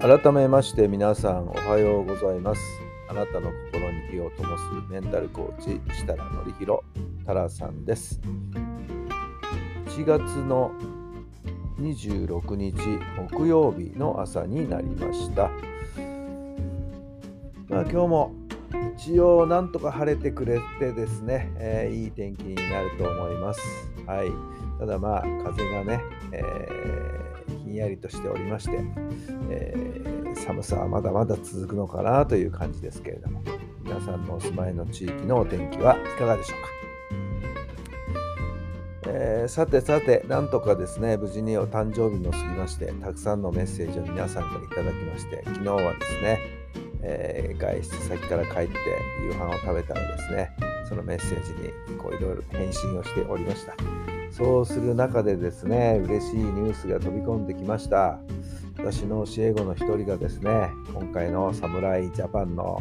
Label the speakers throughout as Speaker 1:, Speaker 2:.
Speaker 1: 改めまして皆さんおはようございます。あなたの心に火を灯すメンタルコーチ設楽範弘太良さんです。1月の26日木曜日の朝になりました。まあ、今日も一応なんとか晴れてくれてですね、えー、いい天気になると思います。はい。ただまあ風がね、えー、やりとしておりまして、えー、寒さはまだまだ続くのかなという感じですけれども皆さんのお住まいの地域のお天気はいかがでしょうかえー、さてさて、なんとかですね、無事にお誕生日も過ぎまして、たくさんのメッセージを皆さんからいただきまして、昨日はですね、えー、外出先から帰って夕飯を食べたらですね、そのメッセージにこういろいろ返信をしておりました。そうする中でですね、嬉しいニュースが飛び込んできました。私の教え子の一人がですね、今回の侍ジャパンの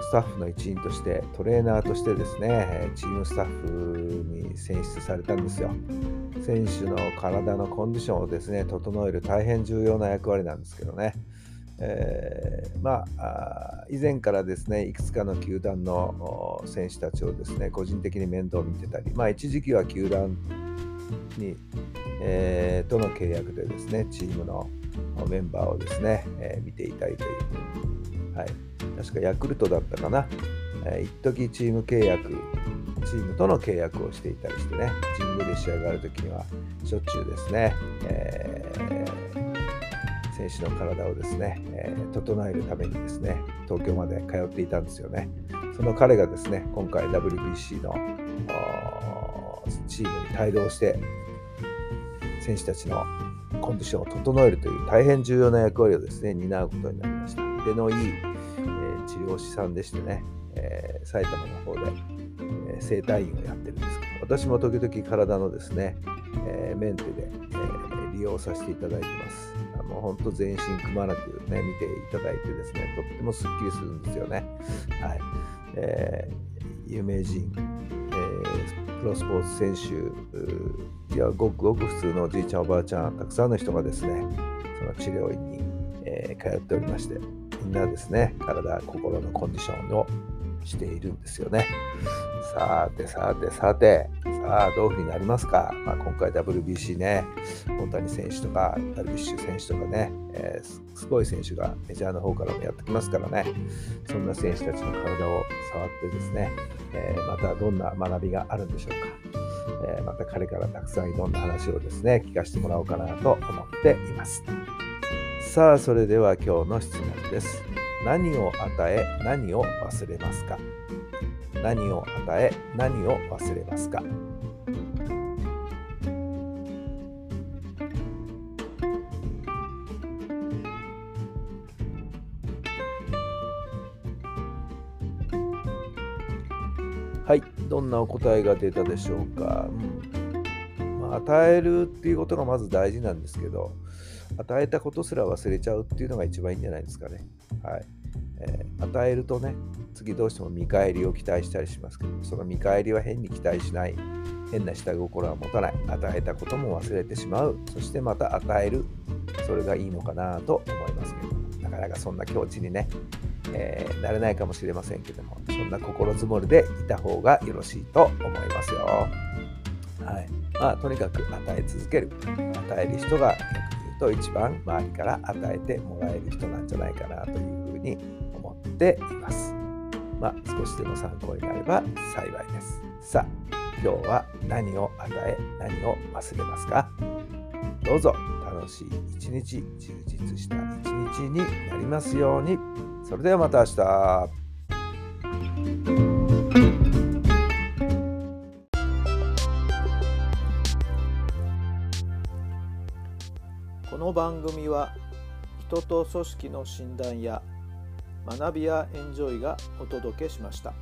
Speaker 1: スタッフの一員としてトレーナーとしてですねチームスタッフに選出されたんですよ選手の体のコンディションをですね整える大変重要な役割なんですけどねえー、まあ以前からですねいくつかの球団の選手たちをですね個人的に面倒を見てたり、まあ、一時期は球団に、えー、との契約でですねチームのメンバーをですね、えー、見ていたりという、はい、確かヤクルトだったかな、えー、一時チーム契約チームとの契約をしていたりしてね神宮で試合がある時にはしょっちゅうですね、えー選手の体をですね、えー、整えるためにですね、東京まで通っていたんですよね。その彼がですね、今回 WBC のチームに帯同して、選手たちのコンディションを整えるという大変重要な役割をですね、担うことになりました。腕のいい、えー、治療師さんでしてね、えー、埼玉の方で、え、整体院をやってるんですけど、私も時々体のですね、えメンテで、え利用させていただいてます。もう本当全身くまなくね、見ていただいてですね、とってもすっきりするんですよね。はい。えー、有名人、えー、プロスポーツ選手、いや、ごくごく普通のおじいちゃん、おばあちゃん、たくさんの人がですね、その治療院に、えー、通っておりまして、みんなですね、体、心のコンディションをしているんですよね。さてさてさて、あどういうふうになりますか、まあ、今回 WBC ね、大谷選手とかダルビッシュ選手とかね、えー、すごい選手がメジャーの方からもやってきますからね、そんな選手たちの体を触ってですね、えー、またどんな学びがあるんでしょうか。えー、また彼からたくさんいろんな話をですね、聞かせてもらおうかなと思っています。さあ、それでは今日の質問です。何を与え何を忘れますか？何を与え何を忘れますか？はい、どんなお答えが出たでしょうか。うん。まあ、与えるっていうことがまず大事なんですけど、与えたことすら忘れちゃうっていうのが一番いいんじゃないですかね。はい。えー、与えるとね、次どうしても見返りを期待したりしますけど、その見返りは変に期待しない、変な下心は持たない、与えたことも忘れてしまう、そしてまた与える、それがいいのかなと思いますけど、なかなかそんな境地にね、えー、なれないかもしれませんけども、そんな心づもりでいた方がよろしいと思いますよ。はい。まあ、とにかく与え続ける。与える人が逆に言うと一番周りから与えてもらえる人なんじゃないかなというふうに思っています。まあ、少しでも参考になれば幸いです。さあ、今日は何を与え、何を忘れますか？どうぞ楽しい一日、充実した一日になりますように。それではまた明日。こ
Speaker 2: の番組は人と組織の診断や学びやエンジョイがお届けしました。